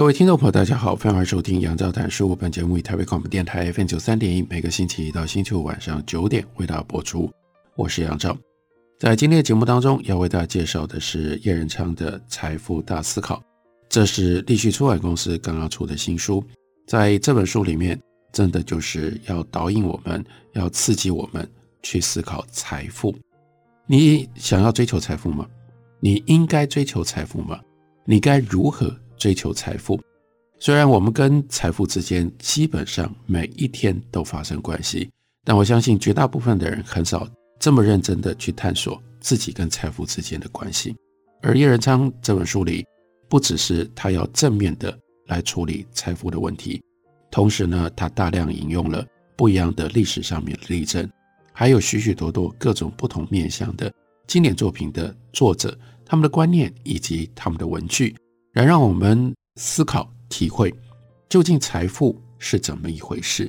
各位听众朋友，大家好，欢迎收听杨照谈书。本节目以台北广播电台 FM 九三点一，每个星期一到星期五晚上九点为大家播出。我是杨照，在今天的节目当中要为大家介绍的是叶仁昌的《财富大思考》，这是立讯出版公司刚刚出的新书。在这本书里面，真的就是要导引我们，要刺激我们去思考财富。你想要追求财富吗？你应该追求财富吗？你该如何？追求财富，虽然我们跟财富之间基本上每一天都发生关系，但我相信绝大部分的人很少这么认真的去探索自己跟财富之间的关系。而叶仁昌这本书里，不只是他要正面的来处理财富的问题，同时呢，他大量引用了不一样的历史上面的例证，还有许许多多各种不同面向的经典作品的作者，他们的观念以及他们的文句。来让我们思考、体会，究竟财富是怎么一回事？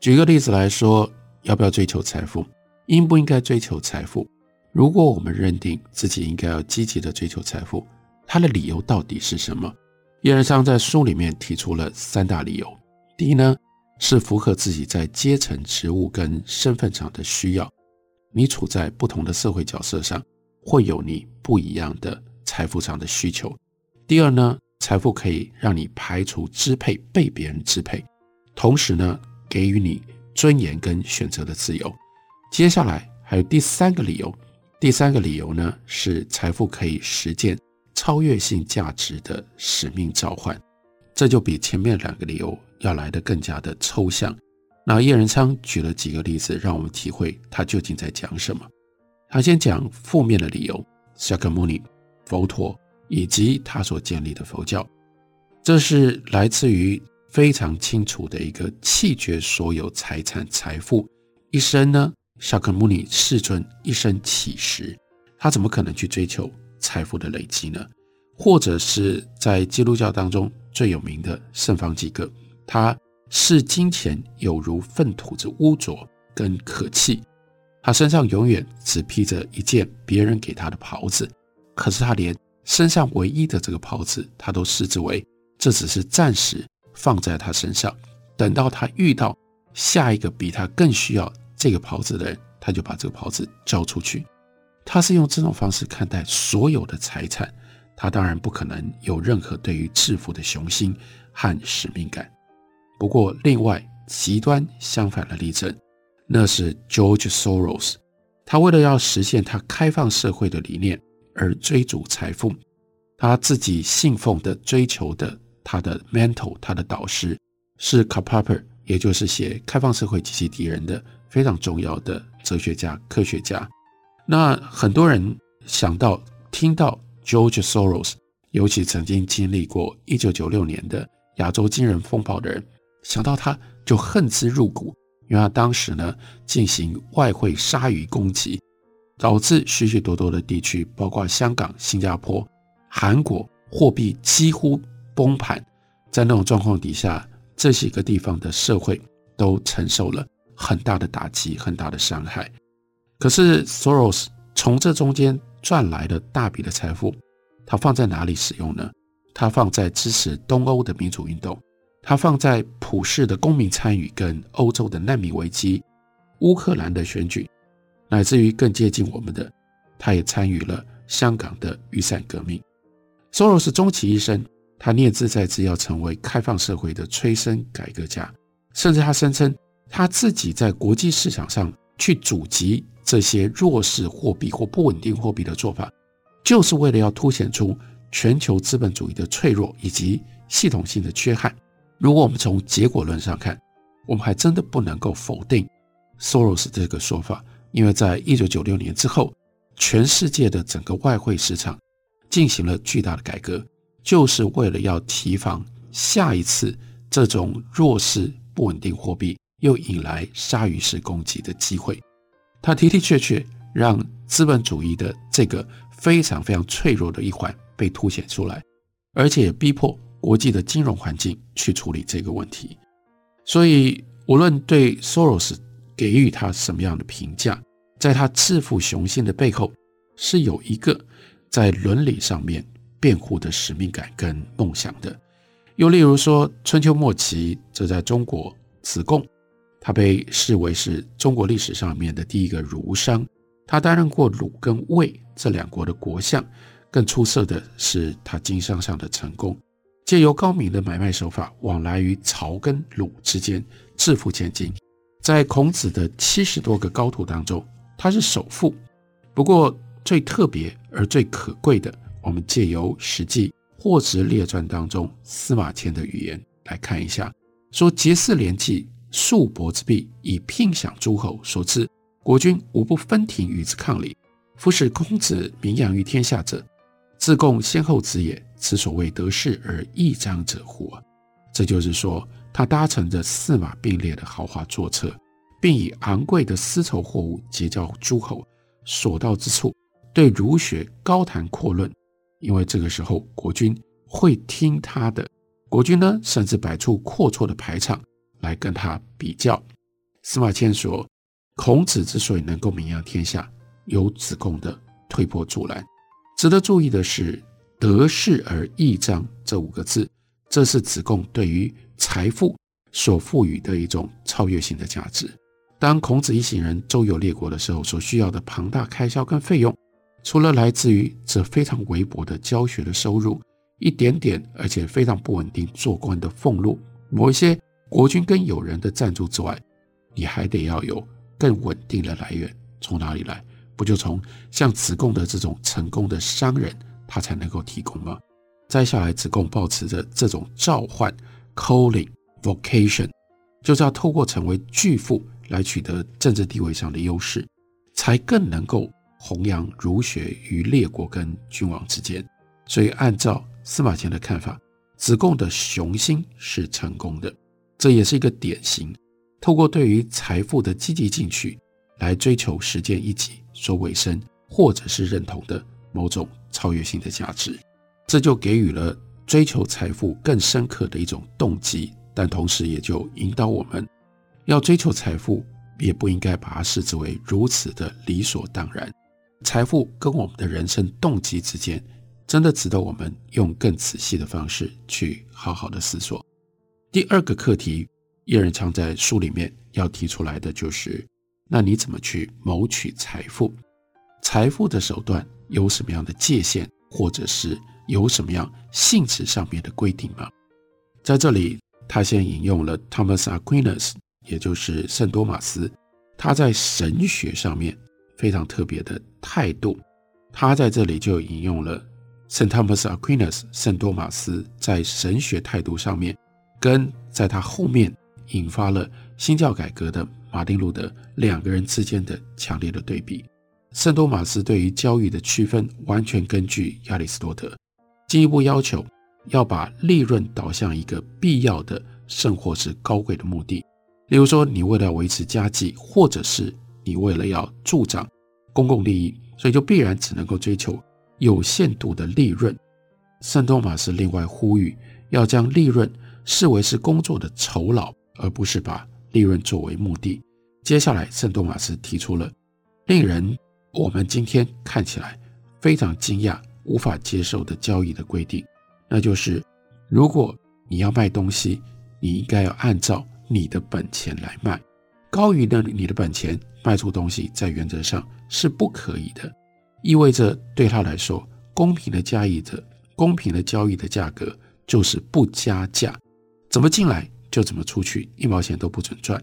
举个例子来说，要不要追求财富？应不应该追求财富？如果我们认定自己应该要积极的追求财富，他的理由到底是什么？叶仁昌在书里面提出了三大理由。第一呢，是符合自己在阶层、职务跟身份上的需要。你处在不同的社会角色上，会有你不一样的财富上的需求。第二呢，财富可以让你排除支配，被别人支配，同时呢，给予你尊严跟选择的自由。接下来还有第三个理由，第三个理由呢，是财富可以实践超越性价值的使命召唤，这就比前面两个理由要来得更加的抽象。那叶仁昌举了几个例子，让我们体会他究竟在讲什么。他先讲负面的理由，萨克穆尼，佛陀。以及他所建立的佛教，这是来自于非常清楚的一个弃绝所有财产财富，一生呢，萨克穆尼世尊一生乞食，他怎么可能去追求财富的累积呢？或者是在基督教当中最有名的圣方济各，他视金钱有如粪土之污浊跟可弃，他身上永远只披着一件别人给他的袍子，可是他连。身上唯一的这个袍子，他都视之为这只是暂时放在他身上，等到他遇到下一个比他更需要这个袍子的人，他就把这个袍子交出去。他是用这种方式看待所有的财产，他当然不可能有任何对于致富的雄心和使命感。不过，另外极端相反的例证，那是 George Soros，他为了要实现他开放社会的理念。而追逐财富，他自己信奉的、追求的，他的 mentor，他的导师是 Kapapa，也就是写《开放社会及其敌人》的非常重要的哲学家、科学家。那很多人想到、听到 George Soros，尤其曾经经历过1996年的亚洲金融风暴的人，想到他就恨之入骨，因为他当时呢进行外汇鲨鱼攻击。导致许许多多的地区，包括香港、新加坡、韩国，货币几乎崩盘。在那种状况底下，这几个地方的社会都承受了很大的打击、很大的伤害。可是 Soros 从这中间赚来的大笔的财富，他放在哪里使用呢？他放在支持东欧的民主运动，他放在普世的公民参与跟欧洲的难民危机、乌克兰的选举。乃至于更接近我们的，他也参与了香港的雨伞革命。索罗斯终其一生，他念兹在兹要成为开放社会的催生改革家，甚至他声称他自己在国际市场上去阻击这些弱势货币或不稳定货币的做法，就是为了要凸显出全球资本主义的脆弱以及系统性的缺憾。如果我们从结果论上看，我们还真的不能够否定索罗斯这个说法。因为在一九九六年之后，全世界的整个外汇市场进行了巨大的改革，就是为了要提防下一次这种弱势不稳定货币又引来鲨鱼式攻击的机会。他的的确确让资本主义的这个非常非常脆弱的一环被凸显出来，而且也逼迫国际的金融环境去处理这个问题。所以，无论对 Soros 给予他什么样的评价，在他自负雄心的背后，是有一个在伦理上面辩护的使命感跟梦想的。又例如说，春秋末期，这在中国，子贡，他被视为是中国历史上面的第一个儒商，他担任过鲁跟卫这两国的国相，更出色的是他经商上的成功，借由高明的买卖手法，往来于曹跟鲁之间，致富千金。在孔子的七十多个高徒当中，他是首富。不过最特别而最可贵的，我们借由《史记·货殖列传》当中司马迁的语言来看一下：说结义连济，数帛之弊，以聘享诸侯所致，国君无不分庭与之抗礼。夫使孔子名扬于天下者，自贡先后子也。此所谓得势而益彰者乎？这就是说。他搭乘着驷马并列的豪华坐车，并以昂贵的丝绸货物结交诸侯，所到之处对儒学高谈阔论。因为这个时候国君会听他的，国君呢甚至摆出阔绰的排场来跟他比较。司马迁说，孔子之所以能够名扬天下，有子贡的推波助澜。值得注意的是“得势而益彰”这五个字，这是子贡对于。财富所赋予的一种超越性的价值。当孔子一行人周游列国的时候，所需要的庞大开销跟费用，除了来自于这非常微薄的教学的收入，一点点而且非常不稳定做官的俸禄，某一些国君跟友人的赞助之外，你还得要有更稳定的来源。从哪里来？不就从像子贡的这种成功的商人，他才能够提供吗？再下来，子贡抱持着这种召唤。Calling vocation 就是要透过成为巨富来取得政治地位上的优势，才更能够弘扬儒学于列国跟君王之间。所以，按照司马迁的看法，子贡的雄心是成功的，这也是一个典型。透过对于财富的积极进取，来追求实践一己所委身或者是认同的某种超越性的价值，这就给予了。追求财富更深刻的一种动机，但同时也就引导我们，要追求财富，也不应该把它视之为如此的理所当然。财富跟我们的人生动机之间，真的值得我们用更仔细的方式去好好的思索。第二个课题，叶仁昌在书里面要提出来的就是：那你怎么去谋取财富？财富的手段有什么样的界限，或者是？有什么样性质上面的规定吗？在这里，他先引用了 Thomas Aquinas，也就是圣多玛斯，他在神学上面非常特别的态度。他在这里就引用了圣 Thomas Aquinas，圣多玛斯在神学态度上面，跟在他后面引发了新教改革的马丁路德两个人之间的强烈的对比。圣多玛斯对于教育的区分，完全根据亚里士多德。进一步要求要把利润导向一个必要的甚或是高贵的目的，例如说，你为了维持家计，或者是你为了要助长公共利益，所以就必然只能够追求有限度的利润。圣多玛斯另外呼吁要将利润视为是工作的酬劳，而不是把利润作为目的。接下来，圣多玛斯提出了令人我们今天看起来非常惊讶。无法接受的交易的规定，那就是如果你要卖东西，你应该要按照你的本钱来卖，高于呢你的本钱卖出东西，在原则上是不可以的。意味着对他来说，公平的交易者，公平的交易的价格就是不加价，怎么进来就怎么出去，一毛钱都不准赚，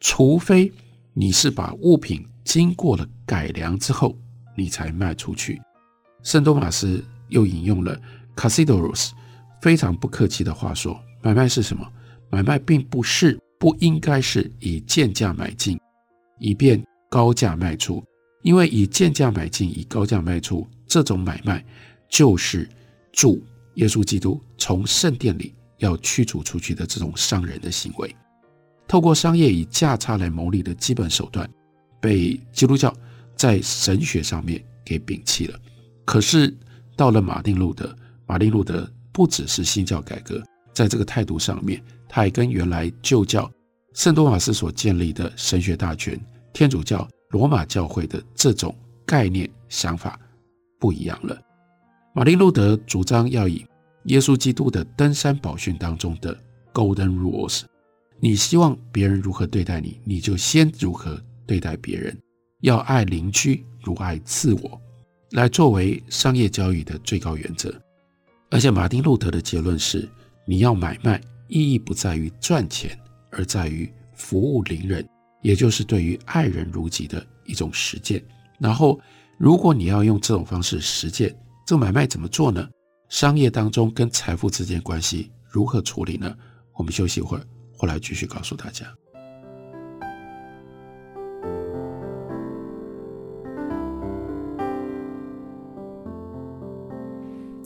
除非你是把物品经过了改良之后，你才卖出去。圣多玛斯又引用了卡西多罗斯非常不客气的话说：“买卖是什么？买卖并不是不应该是以贱价买进，以便高价卖出。因为以贱价买进，以高价卖出这种买卖，就是助耶稣基督从圣殿里要驱逐出去的这种商人的行为。透过商业以价差来牟利的基本手段，被基督教在神学上面给摒弃了。可是到了马丁路德，马丁路德不只是新教改革，在这个态度上面，他也跟原来旧教圣多玛斯所建立的神学大全、天主教罗马教会的这种概念想法不一样了。马丁路德主张要以耶稣基督的登山宝训当中的 Golden Rules。你希望别人如何对待你，你就先如何对待别人。要爱邻居如爱自我，来作为商业交易的最高原则。而且，马丁路德的结论是：你要买卖，意义不在于赚钱，而在于服务邻人，也就是对于爱人如己的一种实践。然后，如果你要用这种方式实践，这买卖怎么做呢？商业当中跟财富之间关系如何处理呢？我们休息一会儿。后来继续告诉大家。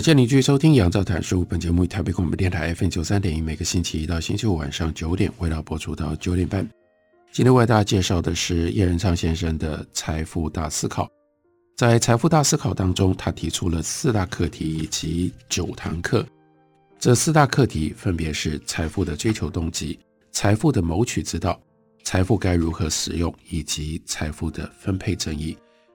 感谢您继续收听《杨照谈书》。本节目以台北广播电台 FM 九三点一，每个星期一到星期五晚上九点，为大家播出到九点半。今天为大家介绍的是叶仁昌先生的《财富大思考》。在《财富大思考》当中，他提出了四大课题以及九堂课。这四大课题分别是财富的追求动机、财富的谋取之道、财富该如何使用，以及财富的分配正义。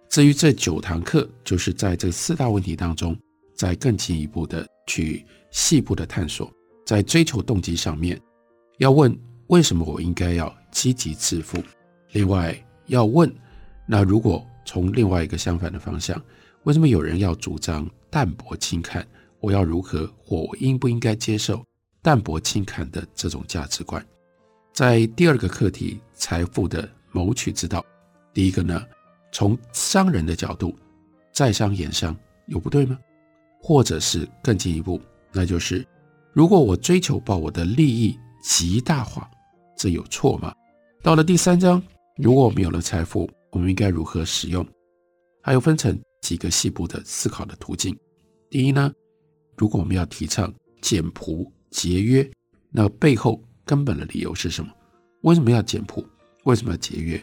至于这九堂课，就是在这四大问题当中。再更进一步的去细部的探索，在追求动机上面，要问为什么我应该要积极致富？另外要问，那如果从另外一个相反的方向，为什么有人要主张淡泊轻看？我要如何或我应不应该接受淡泊轻看的这种价值观？在第二个课题，财富的谋取之道，第一个呢，从商人的角度，在商言商有不对吗？或者是更进一步，那就是如果我追求把我的利益极大化，这有错吗？到了第三章，如果我们有了财富，我们应该如何使用？还有分成几个细部的思考的途径。第一呢，如果我们要提倡简朴节约，那背后根本的理由是什么？为什么要简朴？为什么要节约？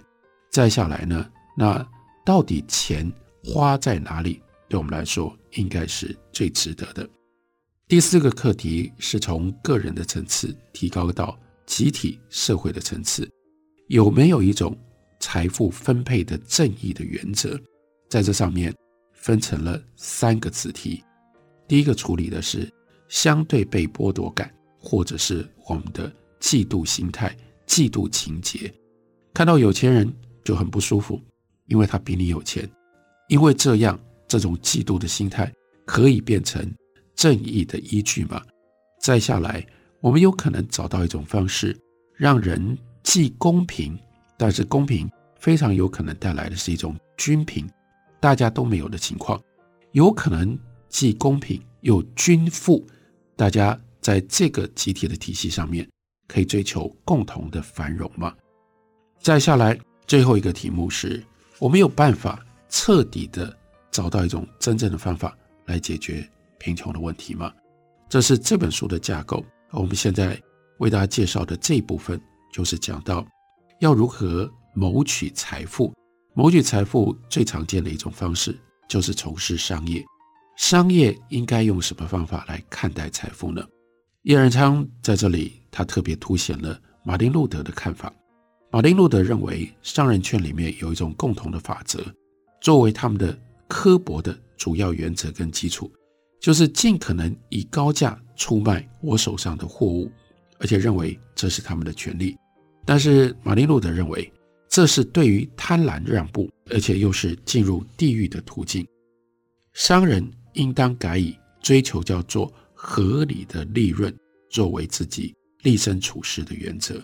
再下来呢，那到底钱花在哪里？对我们来说，应该是最值得的。第四个课题是从个人的层次提高到集体社会的层次，有没有一种财富分配的正义的原则？在这上面分成了三个子题。第一个处理的是相对被剥夺感，或者是我们的嫉妒心态、嫉妒情节。看到有钱人就很不舒服，因为他比你有钱，因为这样。这种嫉妒的心态可以变成正义的依据吗？再下来，我们有可能找到一种方式，让人既公平，但是公平非常有可能带来的是一种均平，大家都没有的情况。有可能既公平又均富，大家在这个集体的体系上面可以追求共同的繁荣吗？再下来，最后一个题目是我们有办法彻底的。找到一种真正的方法来解决贫穷的问题吗？这是这本书的架构。我们现在为大家介绍的这一部分，就是讲到要如何谋取财富。谋取财富最常见的一种方式，就是从事商业。商业应该用什么方法来看待财富呢？叶仁昌在这里，他特别凸显了马丁路德的看法。马丁路德认为，商人圈里面有一种共同的法则，作为他们的。刻薄的主要原则跟基础，就是尽可能以高价出卖我手上的货物，而且认为这是他们的权利。但是马丁路德认为，这是对于贪婪让步，而且又是进入地狱的途径。商人应当改以追求叫做合理的利润作为自己立身处世的原则。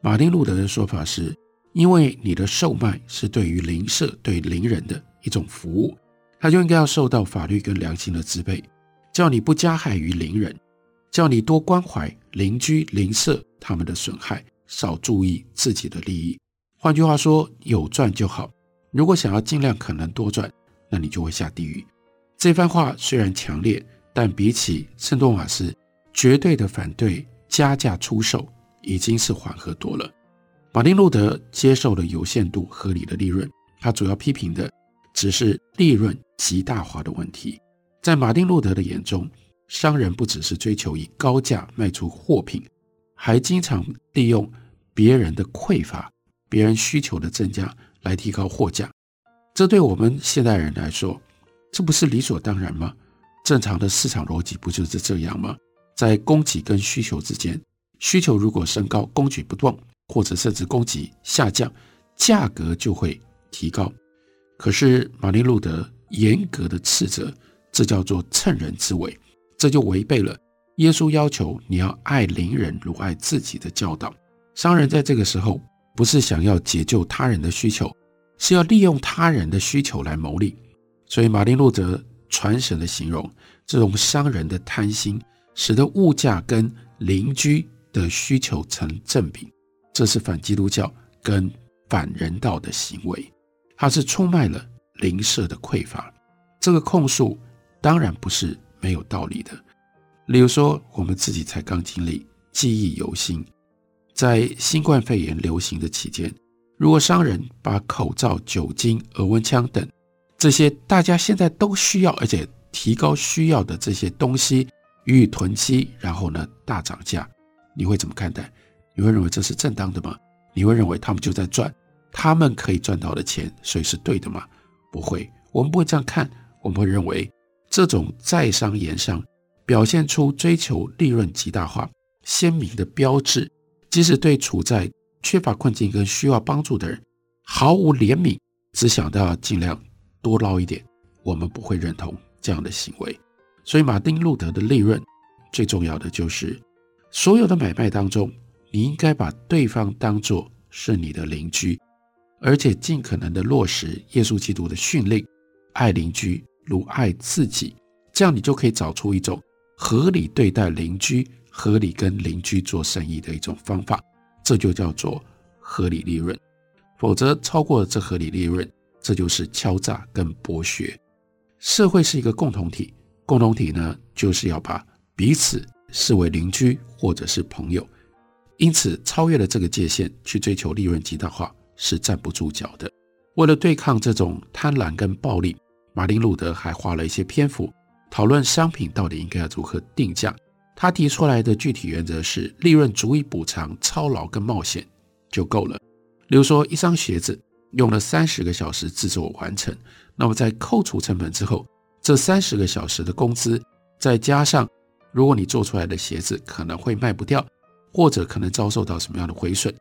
马丁路德的说法是，因为你的售卖是对于邻舍、对邻人的一种服务，他就应该要受到法律跟良心的支配，叫你不加害于邻人，叫你多关怀邻居、邻舍他们的损害，少注意自己的利益。换句话说，有赚就好。如果想要尽量可能多赚，那你就会下地狱。这番话虽然强烈，但比起圣多马斯绝对的反对加价出售，已经是缓和多了。马丁路德接受了有限度合理的利润，他主要批评的只是利润极大化的问题。在马丁路德的眼中，商人不只是追求以高价卖出货品，还经常利用别人的匮乏、别人需求的增加来提高货价。这对我们现代人来说，这不是理所当然吗？正常的市场逻辑不就是这样吗？在供给跟需求之间，需求如果升高，供给不动，或者甚至供给下降，价格就会提高。可是马丁路德严格的斥责，这叫做趁人之危，这就违背了耶稣要求你要爱邻人如爱自己的教导。商人在这个时候不是想要解救他人的需求。是要利用他人的需求来牟利，所以马丁路德传神的形容这种商人的贪心，使得物价跟邻居的需求成正比，这是反基督教跟反人道的行为，它是出卖了邻舍的匮乏。这个控诉当然不是没有道理的。例如说，我们自己才刚经历，记忆犹新，在新冠肺炎流行的期间。如果商人把口罩、酒精、额温枪等这些大家现在都需要，而且提高需要的这些东西予以囤积，然后呢大涨价，你会怎么看待？你会认为这是正当的吗？你会认为他们就在赚，他们可以赚到的钱，所以是对的吗？不会，我们不会这样看，我们会认为这种在商言商，表现出追求利润极大化鲜明的标志，即使对处在缺乏困境跟需要帮助的人，毫无怜悯，只想到尽量多捞一点，我们不会认同这样的行为。所以，马丁路德的利润最重要的就是，所有的买卖当中，你应该把对方当作是你的邻居，而且尽可能的落实耶稣基督的训令，爱邻居如爱自己，这样你就可以找出一种合理对待邻居、合理跟邻居做生意的一种方法。这就叫做合理利润，否则超过这合理利润，这就是敲诈跟剥削。社会是一个共同体，共同体呢，就是要把彼此视为邻居或者是朋友，因此超越了这个界限去追求利润极大化是站不住脚的。为了对抗这种贪婪跟暴利，马丁路德还花了一些篇幅讨论商品到底应该要如何定价。他提出来的具体原则是，利润足以补偿操劳跟冒险就够了。例如说，一双鞋子用了三十个小时制作完成，那么在扣除成本之后，这三十个小时的工资，再加上如果你做出来的鞋子可能会卖不掉，或者可能遭受到什么样的亏损，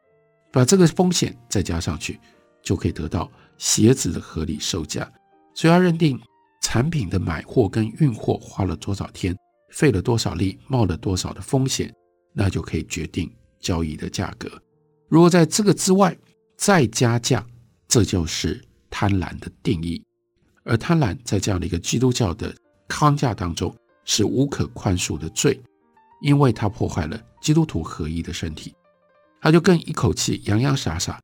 把这个风险再加上去，就可以得到鞋子的合理售价。所以，他认定产品的买货跟运货花了多少天。费了多少力，冒了多少的风险，那就可以决定交易的价格。如果在这个之外再加价，这就是贪婪的定义。而贪婪在这样的一个基督教的框架当中是无可宽恕的罪，因为它破坏了基督徒合一的身体。他就更一口气洋洋洒洒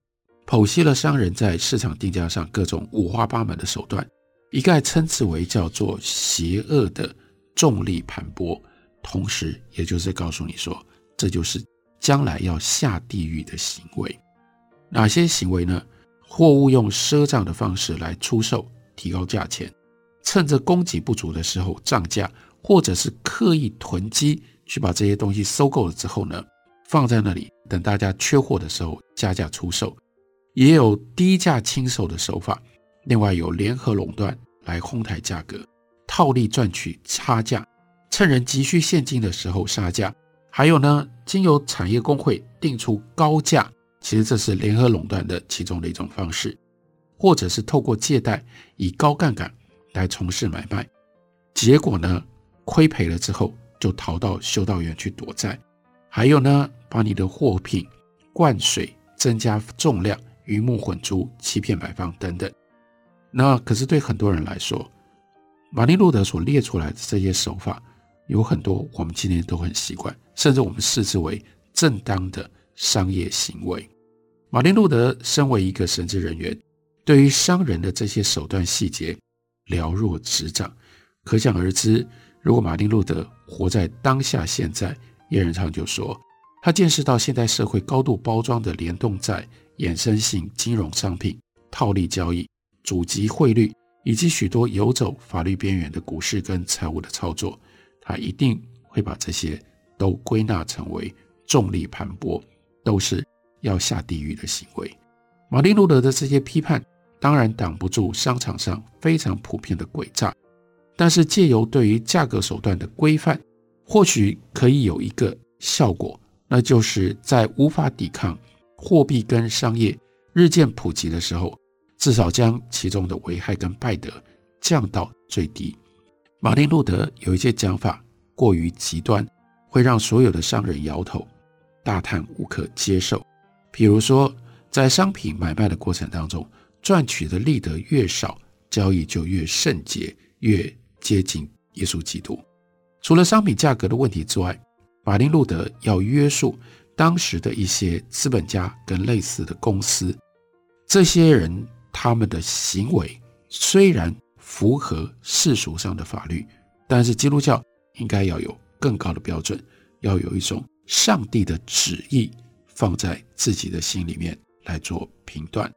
剖析了商人在市场定价上各种五花八门的手段，一概称之为叫做邪恶的。重力盘剥，同时也就是告诉你说，这就是将来要下地狱的行为。哪些行为呢？货物用赊账的方式来出售，提高价钱；趁着供给不足的时候涨价，或者是刻意囤积，去把这些东西收购了之后呢，放在那里等大家缺货的时候加价出售。也有低价清售的手法，另外有联合垄断来哄抬价格。套利赚取差价，趁人急需现金的时候杀价，还有呢，经由产业工会定出高价，其实这是联合垄断的其中的一种方式，或者是透过借贷以高杠杆来从事买卖，结果呢，亏赔了之后就逃到修道院去躲债，还有呢，把你的货品灌水、增加重量、鱼目混珠、欺骗买方等等。那可是对很多人来说，马丁路德所列出来的这些手法，有很多我们今天都很习惯，甚至我们视之为正当的商业行为。马丁路德身为一个神职人员，对于商人的这些手段细节了若指掌，可想而知。如果马丁路德活在当下现在，叶仁昌就说，他见识到现代社会高度包装的联动债、衍生性金融商品、套利交易。主级汇率以及许多游走法律边缘的股市跟财务的操作，他一定会把这些都归纳成为重力盘剥，都是要下地狱的行为。马丁路德的这些批判当然挡不住商场上非常普遍的诡诈，但是借由对于价格手段的规范，或许可以有一个效果，那就是在无法抵抗货币跟商业日渐普及的时候。至少将其中的危害跟败德降到最低。马丁路德有一些讲法过于极端，会让所有的商人摇头，大叹无可接受。比如说，在商品买卖的过程当中，赚取的利得越少，交易就越圣洁，越接近耶稣基督。除了商品价格的问题之外，马丁路德要约束当时的一些资本家跟类似的公司，这些人。他们的行为虽然符合世俗上的法律，但是基督教应该要有更高的标准，要有一种上帝的旨意放在自己的心里面来做评断。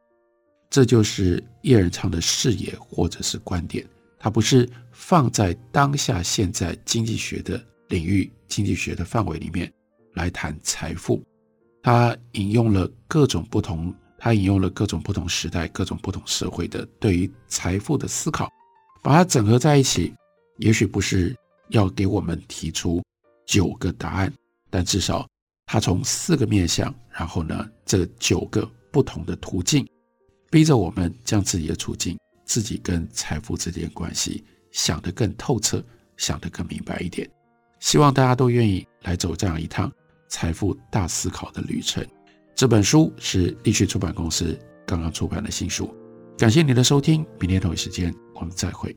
这就是叶仁昌的视野或者是观点，他不是放在当下现在经济学的领域、经济学的范围里面来谈财富，他引用了各种不同。他引用了各种不同时代、各种不同社会的对于财富的思考，把它整合在一起。也许不是要给我们提出九个答案，但至少他从四个面向，然后呢，这九个不同的途径，逼着我们将自己的处境、自己跟财富之间关系想得更透彻，想得更明白一点。希望大家都愿意来走这样一趟财富大思考的旅程。这本书是立讯出版公司刚刚出版的新书，感谢您的收听，明天同一时间我们再会。